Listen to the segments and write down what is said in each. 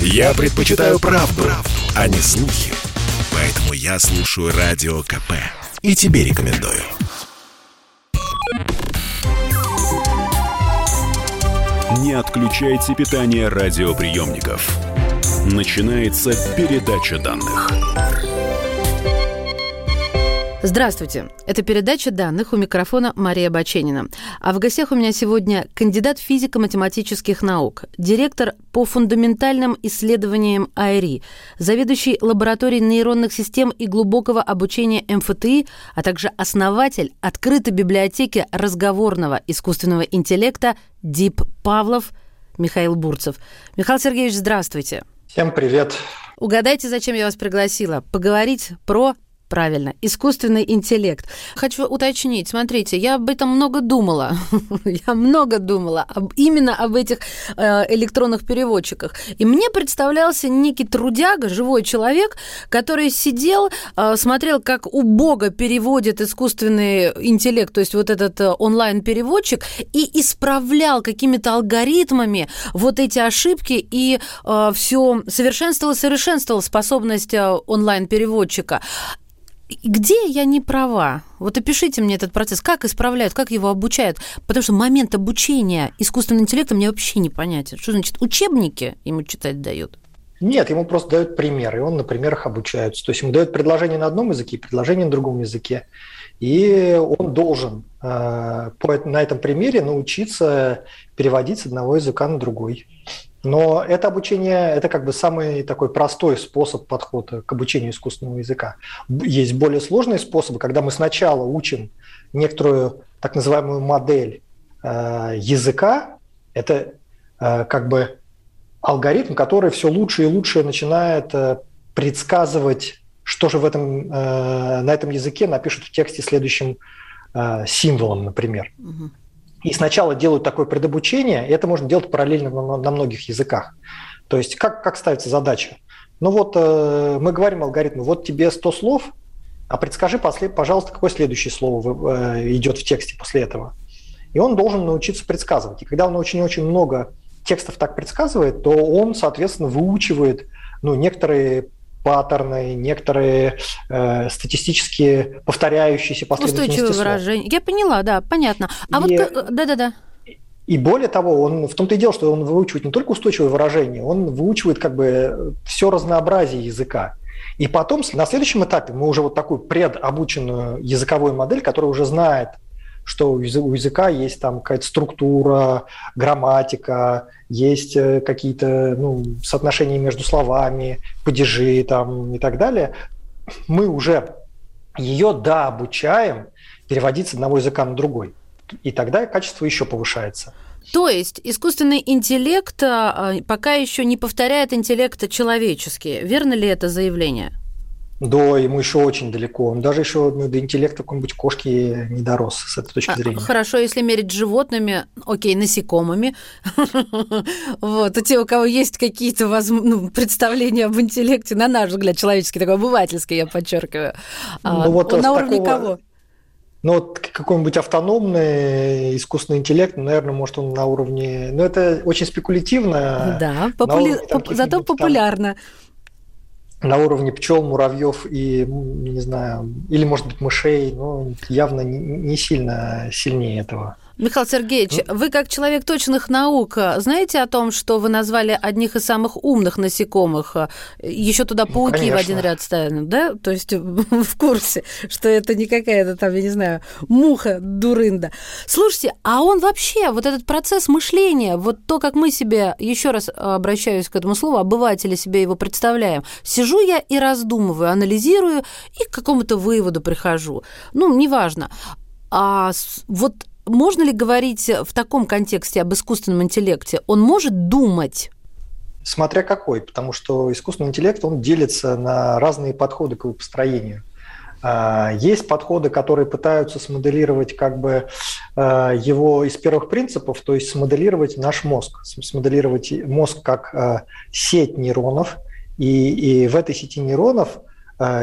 Я предпочитаю правду, правду, а не слухи. Поэтому я слушаю Радио КП. И тебе рекомендую. Не отключайте питание радиоприемников. Начинается передача данных. Здравствуйте. Это передача данных у микрофона Мария Баченина. А в гостях у меня сегодня кандидат физико-математических наук, директор по фундаментальным исследованиям АЭРИ, заведующий лабораторией нейронных систем и глубокого обучения МФТИ, а также основатель открытой библиотеки разговорного искусственного интеллекта Дип Павлов Михаил Бурцев. Михаил Сергеевич, здравствуйте. Всем привет. Угадайте, зачем я вас пригласила? Поговорить про Правильно, искусственный интеллект. Хочу уточнить, смотрите, я об этом много думала. я много думала об, именно об этих э, электронных переводчиках. И мне представлялся некий трудяга, живой человек, который сидел, э, смотрел, как у Бога переводит искусственный интеллект, то есть вот этот э, онлайн-переводчик, и исправлял какими-то алгоритмами вот эти ошибки, и э, все совершенствовал, совершенствовал способность э, онлайн-переводчика. Где я не права? Вот опишите мне этот процесс. Как исправляют, как его обучают? Потому что момент обучения искусственным интеллектом мне вообще непонятен. Что значит, учебники ему читать дают? Нет, ему просто дают примеры, и он на примерах обучается. То есть ему дают предложение на одном языке, предложение на другом языке. И он должен э, на этом примере научиться переводить с одного языка на другой. Но это обучение, это как бы самый такой простой способ подхода к обучению искусственного языка. Есть более сложные способы, когда мы сначала учим некоторую так называемую модель э, языка. Это э, как бы алгоритм, который все лучше и лучше начинает э, предсказывать, что же в этом, э, на этом языке напишут в тексте следующим э, символом, например. Угу и сначала делают такое предобучение, и это можно делать параллельно на, на многих языках. То есть как, как ставится задача? Ну вот э, мы говорим алгоритму, вот тебе 100 слов, а предскажи, после, пожалуйста, какое следующее слово э, идет в тексте после этого. И он должен научиться предсказывать. И когда он очень-очень много текстов так предсказывает, то он, соответственно, выучивает ну, некоторые паттерны, некоторые э, статистически повторяющиеся последовательности Устойчивые выражения. Я поняла, да, понятно. А и, вот, да-да-да. И более того, он в том-то и дело, что он выучивает не только устойчивые выражения, он выучивает как бы все разнообразие языка. И потом на следующем этапе мы уже вот такую предобученную языковую модель, которая уже знает что у языка есть там какая-то структура, грамматика, есть э, какие-то ну, соотношения между словами, падежи там, и так далее, мы уже ее дообучаем переводить с одного языка на другой. И тогда качество еще повышается. То есть искусственный интеллект а, пока еще не повторяет интеллект человеческий. Верно ли это заявление? До ему еще очень далеко. Он даже еще ну, до интеллекта какой-нибудь кошки не дорос с этой точки а, зрения. Хорошо, если мерить животными, окей, насекомыми. вот, а те, у кого есть какие-то ну, представления об интеллекте, на наш взгляд, человеческий, такой обывательский, я подчеркиваю. А, ну, вот на уровне кого? Ну, вот какой-нибудь автономный искусственный интеллект, наверное, может он на уровне... Ну, это очень спекулятивно. Да, попули... уровне, там, зато популярно. Там на уровне пчел, муравьев и, не знаю, или, может быть, мышей, но явно не сильно сильнее этого. Михаил Сергеевич, ну, вы как человек точных наук знаете о том, что вы назвали одних из самых умных насекомых? Еще туда пауки ну, в один ряд ставят, да? То есть в курсе, что это не какая-то там, я не знаю, муха дурында. Слушайте, а он вообще, вот этот процесс мышления, вот то, как мы себе, еще раз обращаюсь к этому слову, обыватели себе его представляем, сижу я и раздумываю, анализирую и к какому-то выводу прихожу. Ну, неважно. А вот можно ли говорить в таком контексте об искусственном интеллекте? Он может думать? Смотря какой, потому что искусственный интеллект, он делится на разные подходы к его построению. А, есть подходы, которые пытаются смоделировать как бы а, его из первых принципов, то есть смоделировать наш мозг, смоделировать мозг как а, сеть нейронов, и, и в этой сети нейронов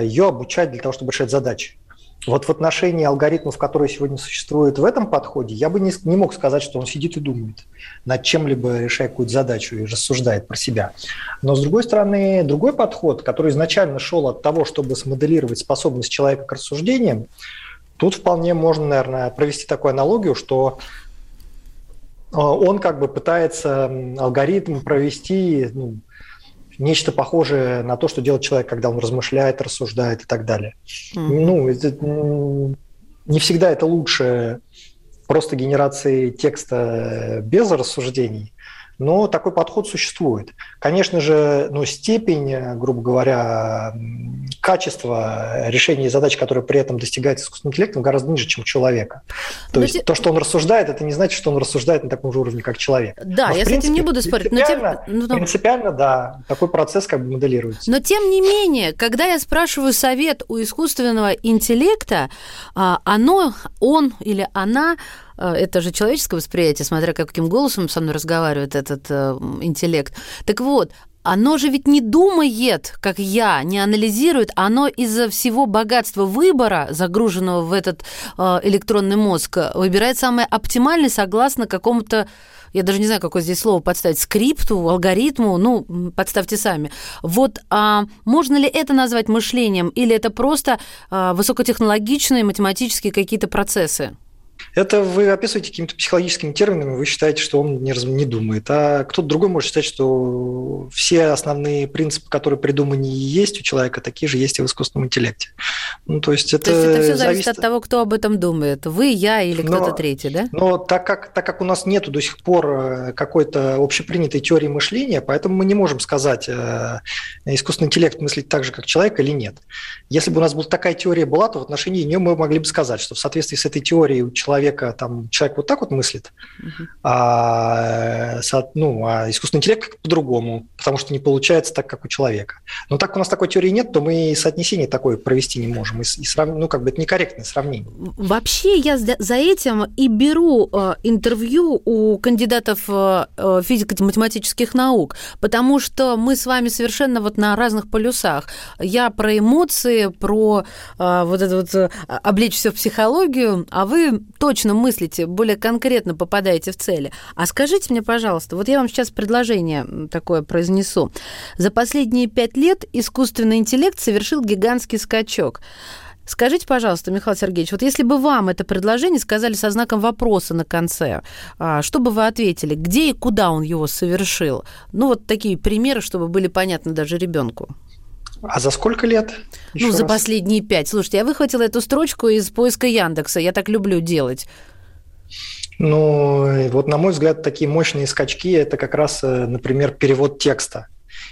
ее обучать для того, чтобы решать задачи. Вот в отношении алгоритмов, которые сегодня существуют в этом подходе, я бы не, не мог сказать, что он сидит и думает над чем-либо, решая какую-то задачу и рассуждает про себя. Но, с другой стороны, другой подход, который изначально шел от того, чтобы смоделировать способность человека к рассуждениям, тут вполне можно, наверное, провести такую аналогию, что э, он как бы пытается алгоритм провести ну, нечто похожее на то, что делает человек, когда он размышляет, рассуждает и так далее. Mm-hmm. Ну, это, не всегда это лучше просто генерации текста без рассуждений, но такой подход существует. Конечно же, ну, степень, грубо говоря, качества решения задач, которые при этом достигается искусственным интеллектом, гораздо ниже, чем у человека. То но есть те... то, что он рассуждает, это не значит, что он рассуждает на таком же уровне, как человек. Да, но, я принципе, с этим не буду спорить. Принципиально, но тем... принципиально, да, такой процесс как бы моделируется. Но тем не менее, когда я спрашиваю совет у искусственного интеллекта, а, оно, он или она это же человеческое восприятие, смотря каким голосом со мной разговаривает этот э, интеллект. Так вот, оно же ведь не думает, как я, не анализирует, оно из-за всего богатства выбора, загруженного в этот э, электронный мозг, выбирает самое оптимальное согласно какому-то я даже не знаю, какое здесь слово подставить, скрипту, алгоритму, ну, подставьте сами. Вот а можно ли это назвать мышлением, или это просто а, высокотехнологичные математические какие-то процессы? Это вы описываете какими-то психологическими терминами, вы считаете, что он не, не думает. А кто-то другой может считать, что все основные принципы, которые придуманы и есть у человека, такие же есть и в искусственном интеллекте. Ну, то есть это, то есть это все зависит, от того, кто об этом думает. Вы, я или кто-то третий, да? Но так как, так как у нас нет до сих пор э, какой-то общепринятой теории мышления, поэтому мы не можем сказать, э, искусственный интеллект мыслит так же, как человек или нет. Если бы у нас была такая теория была, то в отношении нее мы могли бы сказать, что в соответствии с этой теорией у человека человека, там, человек вот так вот мыслит, uh-huh. а, ну, а искусственный интеллект по-другому, потому что не получается так, как у человека. Но так как у нас такой теории нет, то мы и соотнесение такое провести не можем. И, и срав... Ну, как бы это некорректное сравнение. Вообще я за этим и беру э, интервью у кандидатов э, э, физико-математических наук, потому что мы с вами совершенно вот на разных полюсах. Я про эмоции, про вот это вот облечь все в психологию, а вы точно мыслите, более конкретно попадаете в цели. А скажите мне, пожалуйста, вот я вам сейчас предложение такое произнесу. За последние пять лет искусственный интеллект совершил гигантский скачок. Скажите, пожалуйста, Михаил Сергеевич, вот если бы вам это предложение сказали со знаком вопроса на конце, а, что бы вы ответили? Где и куда он его совершил? Ну, вот такие примеры, чтобы были понятны даже ребенку. А за сколько лет? Еще ну, за раз? последние пять. Слушайте, я выхватила эту строчку из поиска Яндекса. Я так люблю делать. Ну, вот на мой взгляд, такие мощные скачки – это как раз, э, например, перевод текста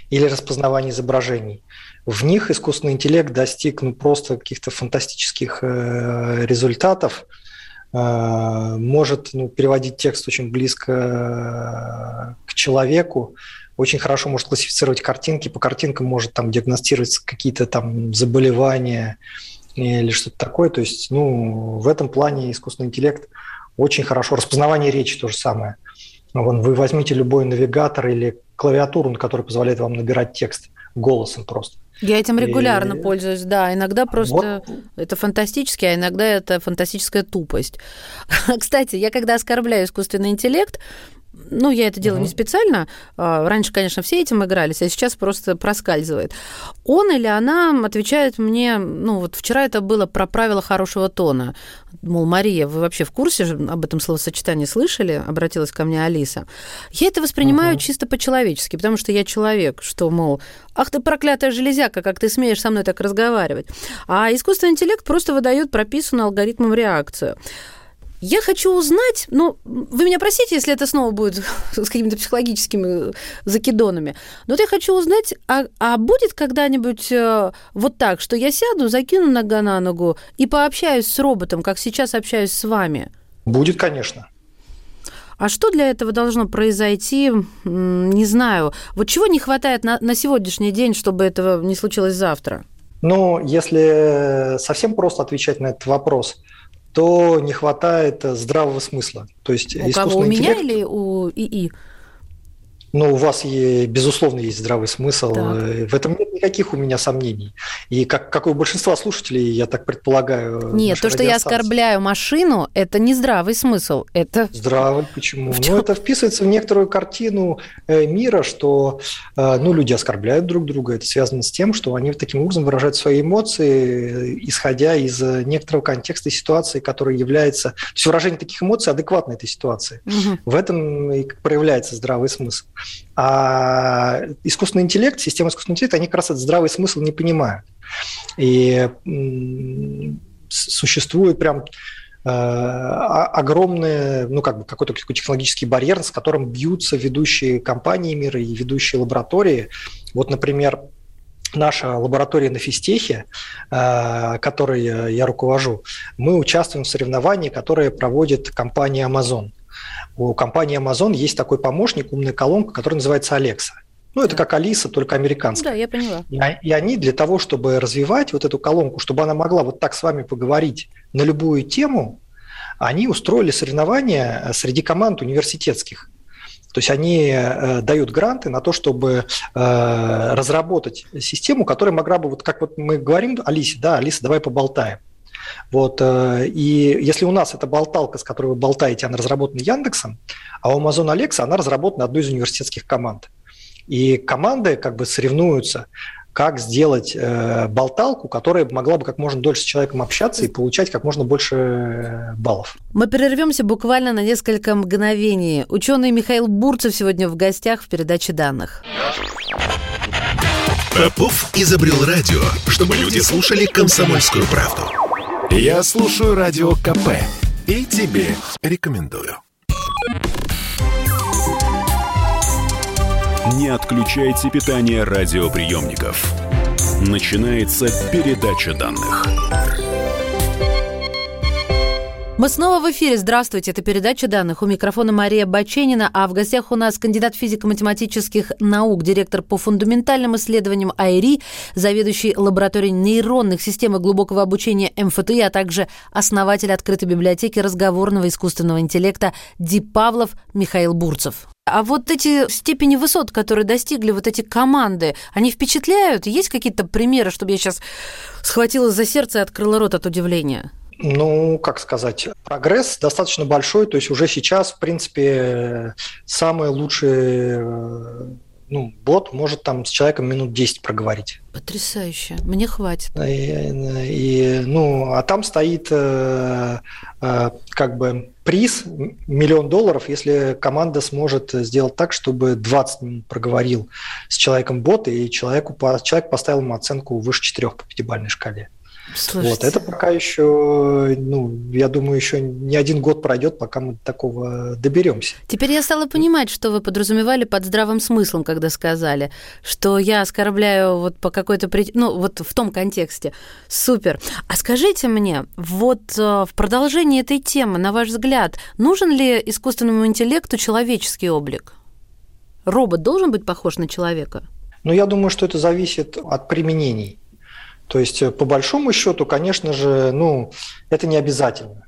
или распознавание изображений. В них искусственный интеллект достиг ну, просто каких-то фантастических э, результатов, э, может ну, переводить текст очень близко э, к человеку, очень хорошо может классифицировать картинки, по картинкам может там диагностировать какие-то там заболевания или что-то такое. То есть, ну, в этом плане искусственный интеллект очень хорошо. Распознавание речи то же самое. Вон, вы возьмите любой навигатор или клавиатуру, который позволяет вам набирать текст голосом просто. Я этим регулярно и... пользуюсь, да. Иногда просто вот. это фантастически, а иногда это фантастическая тупость. Кстати, я когда оскорбляю искусственный интеллект, ну, я это делаю uh-huh. не специально. А, раньше, конечно, все этим игрались, а сейчас просто проскальзывает. Он или она отвечает мне, ну, вот вчера это было про правила хорошего тона. Мол, Мария, вы вообще в курсе об этом словосочетании слышали? Обратилась ко мне Алиса. Я это воспринимаю uh-huh. чисто по-человечески, потому что я человек, что, мол, ах ты проклятая железяка, как ты смеешь со мной так разговаривать. А искусственный интеллект просто выдает прописанную алгоритмом реакцию. Я хочу узнать, ну, вы меня простите, если это снова будет с какими-то психологическими закидонами, но вот я хочу узнать, а, а будет когда-нибудь э, вот так, что я сяду, закину нога на ногу и пообщаюсь с роботом, как сейчас общаюсь с вами? Будет, конечно. А что для этого должно произойти? Не знаю. Вот чего не хватает на, на сегодняшний день, чтобы этого не случилось завтра? Ну, если совсем просто отвечать на этот вопрос – то не хватает здравого смысла. То есть у кого, у меня или у ИИ? Ну, у вас, безусловно, есть здравый смысл. Так. Э, в этом нет никаких у меня сомнений. И как, как у большинства слушателей, я так предполагаю... Нет, то, что я оскорбляю машину, это не здравый смысл. Это... Здравый, почему? Ну, это вписывается в некоторую картину э, мира, что э, ну, люди оскорбляют друг друга. Это связано с тем, что они таким образом выражают свои эмоции, исходя из некоторого контекста ситуации, которая является... То есть выражение таких эмоций адекватно этой ситуации. Угу. В этом и проявляется здравый смысл. А искусственный интеллект, система искусственного интеллекта, они как раз этот здравый смысл не понимают. И существует прям э, огромный, ну, как бы какой-то такой технологический барьер, с которым бьются ведущие компании мира и ведущие лаборатории. Вот, например, наша лаборатория на физтехе, э, которой я руковожу, мы участвуем в соревновании, которое проводит компания Amazon. У компании Amazon есть такой помощник, умная колонка, который называется Alexa. Ну, это как Алиса, только американская. Да, я поняла. И, и они для того, чтобы развивать вот эту колонку, чтобы она могла вот так с вами поговорить на любую тему, они устроили соревнования э, среди команд университетских. То есть они э, дают гранты на то, чтобы э, разработать систему, которая могла бы, вот как вот мы говорим Алисе, да, Алиса, давай поболтаем. Вот, э, и если у нас эта болталка, с которой вы болтаете, она разработана Яндексом, а у Amazon Alexa она разработана одной из университетских команд. И команды как бы соревнуются, как сделать э, болталку, которая могла бы как можно дольше с человеком общаться и получать как можно больше э, баллов. Мы прервемся буквально на несколько мгновений. Ученый Михаил Бурцев сегодня в гостях в передаче данных. Попов изобрел радио, чтобы люди слушали комсомольскую правду. Я слушаю радио КП и тебе рекомендую. Не отключайте питание радиоприемников. Начинается передача данных. Мы снова в эфире. Здравствуйте. Это передача данных. У микрофона Мария Баченина, а в гостях у нас кандидат физико-математических наук, директор по фундаментальным исследованиям АИРИ, заведующий лабораторией нейронных систем и глубокого обучения МФТИ, а также основатель открытой библиотеки разговорного искусственного интеллекта Ди Павлов Михаил Бурцев. А вот эти степени высот, которые достигли вот эти команды, они впечатляют? Есть какие-то примеры, чтобы я сейчас схватила за сердце и открыла рот от удивления? Ну, как сказать, прогресс достаточно большой, то есть уже сейчас, в принципе, самые лучшие ну, бот может там с человеком минут 10 проговорить. Потрясающе. Мне хватит. И, и, ну, а там стоит э, э, как бы приз миллион долларов, если команда сможет сделать так, чтобы 20 минут проговорил с человеком бот, и человеку, человек поставил ему оценку выше 4 по пятибалльной шкале. Слушайте. Вот это пока еще, ну, я думаю, еще не один год пройдет, пока мы до такого доберемся. Теперь я стала понимать, что вы подразумевали под здравым смыслом, когда сказали, что я оскорбляю вот по какой-то причине, ну, вот в том контексте. Супер. А скажите мне, вот э, в продолжении этой темы, на ваш взгляд, нужен ли искусственному интеллекту человеческий облик? Робот должен быть похож на человека? Ну, я думаю, что это зависит от применений. То есть, э, по большому счету, конечно же, ну, это не обязательно.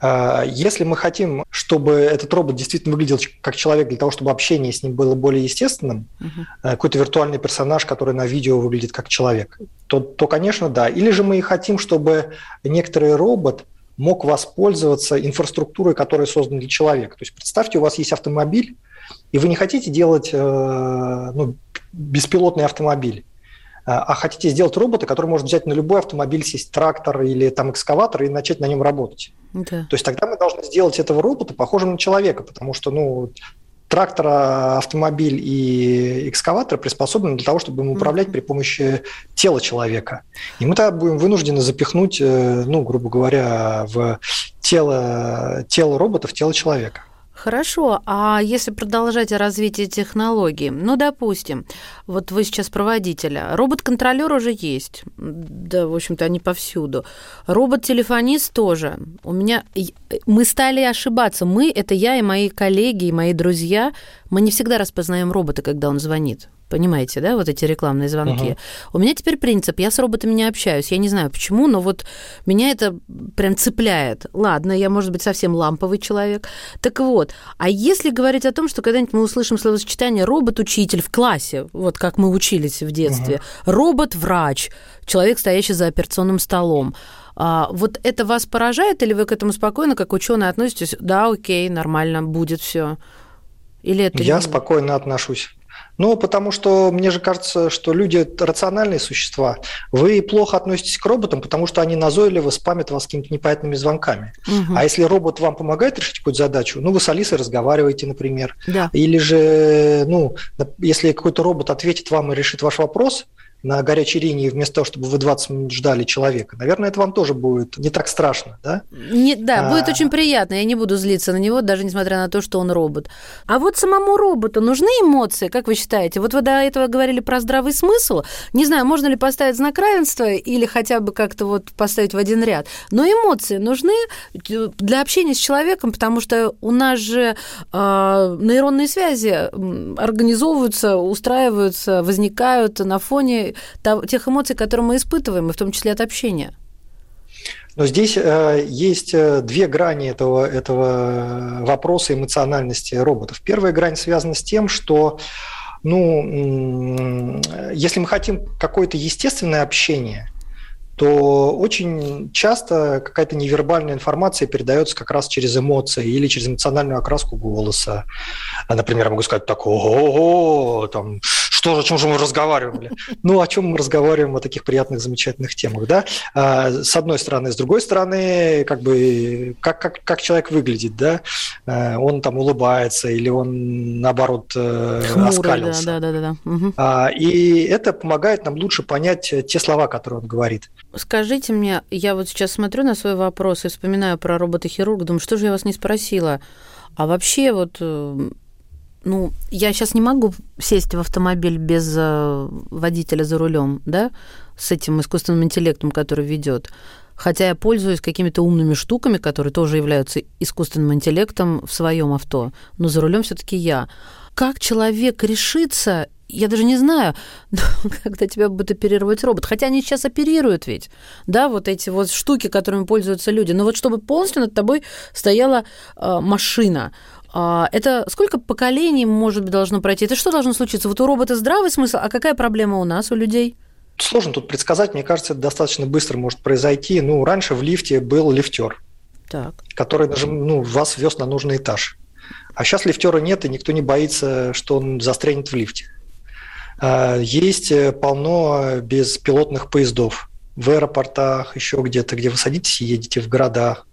А, если мы хотим, чтобы этот робот действительно выглядел как человек для того, чтобы общение с ним было более естественным, uh-huh. какой-то виртуальный персонаж, который на видео выглядит как человек, то, то, конечно, да. Или же мы хотим, чтобы некоторый робот мог воспользоваться инфраструктурой, которая создана для человека. То есть представьте, у вас есть автомобиль, и вы не хотите делать э, ну, беспилотный автомобиль. А, а хотите сделать робота, который может взять на любой автомобиль, сесть трактор или там экскаватор и начать на нем работать. Да. То есть тогда мы должны сделать этого робота похожим на человека, потому что ну, трактор, автомобиль и экскаватор приспособлены для того, чтобы им управлять mm-hmm. при помощи тела человека. И мы тогда будем вынуждены запихнуть, э, ну, грубо говоря, в тело, тело робота в тело человека. Хорошо, а если продолжать развитие технологий, ну, допустим, вот вы сейчас проводитель, робот-контролер уже есть, да, в общем-то, они повсюду. Робот-телефонист тоже. У меня мы стали ошибаться. Мы это я и мои коллеги и мои друзья. Мы не всегда распознаем робота, когда он звонит. Понимаете, да, вот эти рекламные звонки. Угу. У меня теперь принцип, я с роботами не общаюсь. Я не знаю почему, но вот меня это прям цепляет. Ладно, я, может быть, совсем ламповый человек. Так вот, а если говорить о том, что когда-нибудь мы услышим словосочетание робот-учитель в классе, вот как мы учились в детстве, угу. робот-врач, человек, стоящий за операционным столом, а, вот это вас поражает, или вы к этому спокойно, как ученый, относитесь? Да, окей, нормально, будет все. Или это Я спокойно отношусь. Ну, потому что мне же кажется, что люди рациональные существа. Вы плохо относитесь к роботам, потому что они назойливо спамят вас какими-то непонятными звонками. Угу. А если робот вам помогает решить какую-то задачу, ну, вы с Алисой разговариваете, например. Да. Или же, ну, если какой-то робот ответит вам и решит ваш вопрос, на горячей линии вместо того, чтобы вы 20 минут ждали человека. Наверное, это вам тоже будет не так страшно, да? Не, да, а... будет очень приятно. Я не буду злиться на него, даже несмотря на то, что он робот. А вот самому роботу нужны эмоции, как вы считаете? Вот вы до этого говорили про здравый смысл. Не знаю, можно ли поставить знак равенства или хотя бы как-то вот поставить в один ряд. Но эмоции нужны для общения с человеком, потому что у нас же э, нейронные связи организовываются, устраиваются, возникают на фоне тех эмоций, которые мы испытываем, и в том числе от общения. Но здесь э, есть э, две грани этого, этого вопроса эмоциональности роботов. Первая грань связана с тем, что ну, если мы хотим какое-то естественное общение – то очень часто какая-то невербальная информация передается как раз через эмоции или через эмоциональную окраску голоса. Например, я могу сказать так, ого, там, что, о чем же мы разговаривали? Ну, о чем мы разговариваем о таких приятных, замечательных темах, да? А, с одной стороны. С другой стороны, как бы, как, как, как человек выглядит, да? А, он там улыбается или он, наоборот, э, Хмурый, оскалился. Да, да, да, да. Угу. И это помогает нам лучше понять те слова, которые он говорит. Скажите мне, я вот сейчас смотрю на свой вопрос и вспоминаю про робота-хирурга, думаю, что же я вас не спросила? А вообще вот, э, ну, я сейчас не могу сесть в автомобиль без э, водителя за рулем, да, с этим искусственным интеллектом, который ведет. Хотя я пользуюсь какими-то умными штуками, которые тоже являются искусственным интеллектом в своем авто, но за рулем все-таки я. Как человек решится я даже не знаю, когда тебя будет оперировать робот. Хотя они сейчас оперируют ведь, да, вот эти вот штуки, которыми пользуются люди. Но вот чтобы полностью над тобой стояла э, машина, это сколько поколений, может быть, должно пройти? Это что должно случиться? Вот у робота здравый смысл, а какая проблема у нас, у людей? Сложно тут предсказать. Мне кажется, это достаточно быстро может произойти. Ну, раньше в лифте был лифтер, так. который даже ну, вас вез на нужный этаж. А сейчас лифтера нет, и никто не боится, что он застрянет в лифте. А, есть э, полно беспилотных поездов в аэропортах, еще где-то, где вы садитесь и едете в городах.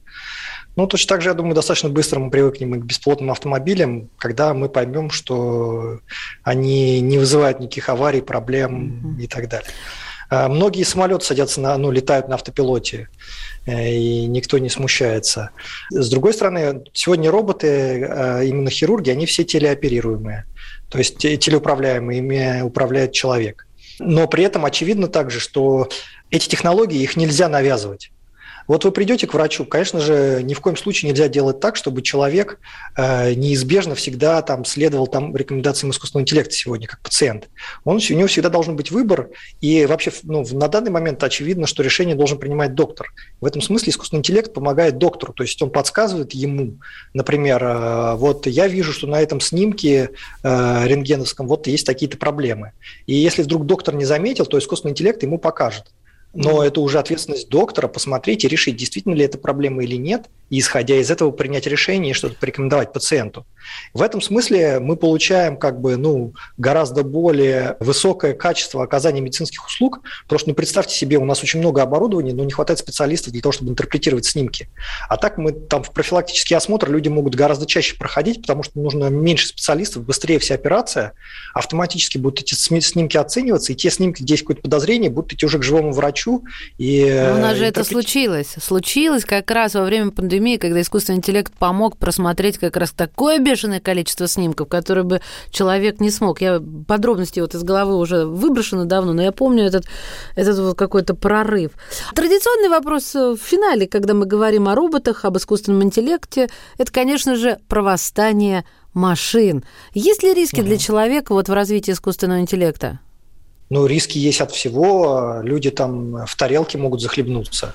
Ну, точно так же, я думаю, достаточно быстро мы привыкнем к беспилотным автомобилям, когда мы поймем, что они не вызывают никаких аварий, проблем mm-hmm. и так далее. А, многие самолеты садятся на, ну, летают на автопилоте, э, и никто не смущается. С другой стороны, сегодня роботы, а, именно хирурги, они все телеоперируемые. То есть телеуправляемые, ими управляет человек. Но при этом очевидно также, что эти технологии, их нельзя навязывать. Вот вы придете к врачу, конечно же, ни в коем случае нельзя делать так, чтобы человек э, неизбежно всегда там следовал там рекомендациям искусственного интеллекта сегодня, как пациент. Он, у него всегда должен быть выбор, и вообще ну, на данный момент очевидно, что решение должен принимать доктор. В этом смысле искусственный интеллект помогает доктору, то есть он подсказывает ему, например, э, вот я вижу, что на этом снимке э, рентгеновском вот есть такие-то проблемы. И если вдруг доктор не заметил, то искусственный интеллект ему покажет. Но это уже ответственность доктора посмотреть и решить, действительно ли это проблема или нет, и исходя из этого принять решение и что-то порекомендовать пациенту. В этом смысле мы получаем как бы, ну, гораздо более высокое качество оказания медицинских услуг, потому что, ну, представьте себе, у нас очень много оборудования, но не хватает специалистов для того, чтобы интерпретировать снимки. А так мы там в профилактический осмотр люди могут гораздо чаще проходить, потому что нужно меньше специалистов, быстрее вся операция, автоматически будут эти снимки оцениваться, и те снимки, где есть какое-то подозрение, будут идти уже к живому врачу. И но у нас же это случилось. Случилось как раз во время пандемии, когда искусственный интеллект помог просмотреть как раз такое бешеное количество снимков, которые бы человек не смог. Я подробности вот из головы уже выброшены давно, но я помню этот, этот вот какой-то прорыв. Традиционный вопрос в финале, когда мы говорим о роботах, об искусственном интеллекте, это, конечно же, про восстание машин. Есть ли риски угу. для человека вот в развитии искусственного интеллекта? Ну, риски есть от всего. Люди там в тарелке могут захлебнуться.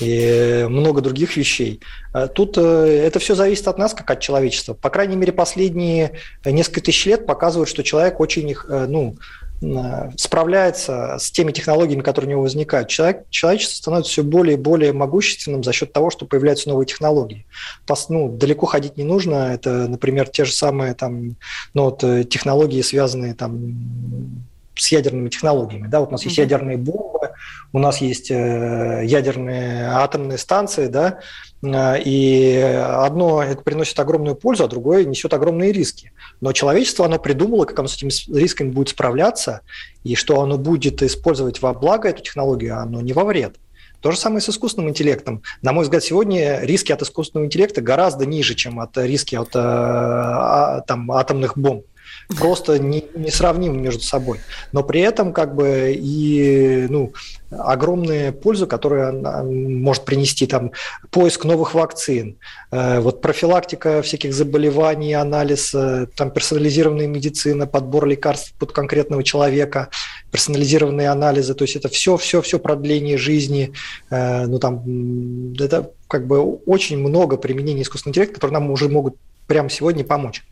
И много других вещей. А тут э, это все зависит от нас, как от человечества. По крайней мере, последние несколько тысяч лет показывают, что человек очень э, ну, э, справляется с теми технологиями, которые у него возникают. Человек, человечество становится все более и более могущественным за счет того, что появляются новые технологии. Пос, ну, далеко ходить не нужно. Это, например, те же самые там, ну, вот, технологии, связанные там, с ядерными технологиями. Да, вот у нас mm-hmm. есть ядерные бомбы, у нас есть э, ядерные атомные станции, да, э, и одно это приносит огромную пользу, а другое несет огромные риски. Но человечество, оно придумало, как оно с этими рисками будет справляться, и что оно будет использовать во благо эту технологию, а оно не во вред. То же самое с искусственным интеллектом. На мой взгляд, сегодня риски от искусственного интеллекта гораздо ниже, чем от риски от а, там, атомных бомб просто не, не сравнимы между собой. Но при этом как бы и ну, огромная пользу, которую она может принести там поиск новых вакцин, э, вот профилактика всяких заболеваний, анализ, э, там персонализированная медицина, подбор лекарств под конкретного человека, персонализированные анализы, то есть это все, все, все продление жизни, э, ну там это как бы очень много применений искусственного интеллекта, которые нам уже могут прямо сегодня помочь.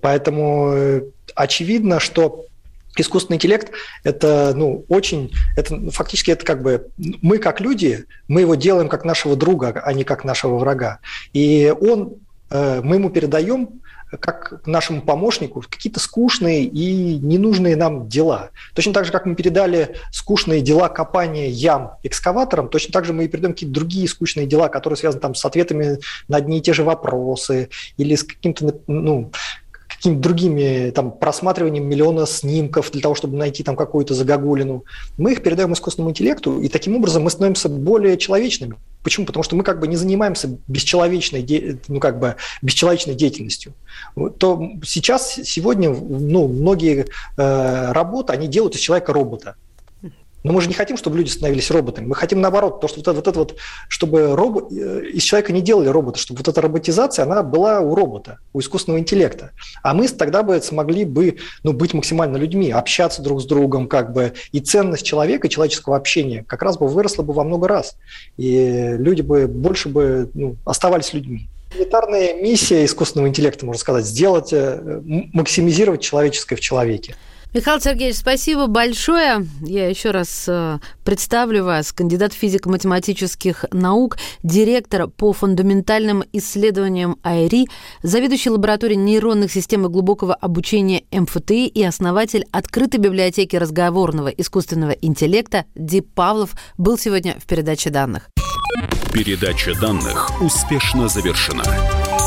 Поэтому э, очевидно, что искусственный интеллект это ну очень это фактически это как бы мы как люди мы его делаем как нашего друга а не как нашего врага и он э, мы ему передаем как нашему помощнику какие-то скучные и ненужные нам дела. Точно так же, как мы передали скучные дела копания ям экскаваторам, точно так же мы и передаем какие-то другие скучные дела, которые связаны там, с ответами на одни и те же вопросы или с каким-то ну, какими-то другими там, просматриванием миллиона снимков для того, чтобы найти там какую-то загогулину. Мы их передаем искусственному интеллекту, и таким образом мы становимся более человечными. Почему? Потому что мы как бы не занимаемся бесчеловечной, ну, как бы бесчеловечной деятельностью. То сейчас, сегодня, ну, многие э, работы, они делают из человека робота. Но мы же не хотим, чтобы люди становились роботами. Мы хотим наоборот, то, что вот это вот, это вот чтобы робот, э, из человека не делали робота, чтобы вот эта роботизация, она была у робота, у искусственного интеллекта. А мы тогда бы смогли бы ну, быть максимально людьми, общаться друг с другом, как бы, и ценность человека, человеческого общения как раз бы выросла бы во много раз. И люди бы больше бы ну, оставались людьми. Элитарная миссия искусственного интеллекта, можно сказать, сделать, э, максимизировать человеческое в человеке. Михаил Сергеевич, спасибо большое. Я еще раз э, представлю вас, кандидат физико-математических наук, директор по фундаментальным исследованиям АИРИ, заведующий лабораторией нейронных систем и глубокого обучения МФТИ и основатель открытой библиотеки разговорного искусственного интеллекта Дип Павлов был сегодня в передаче данных. Передача данных успешно завершена.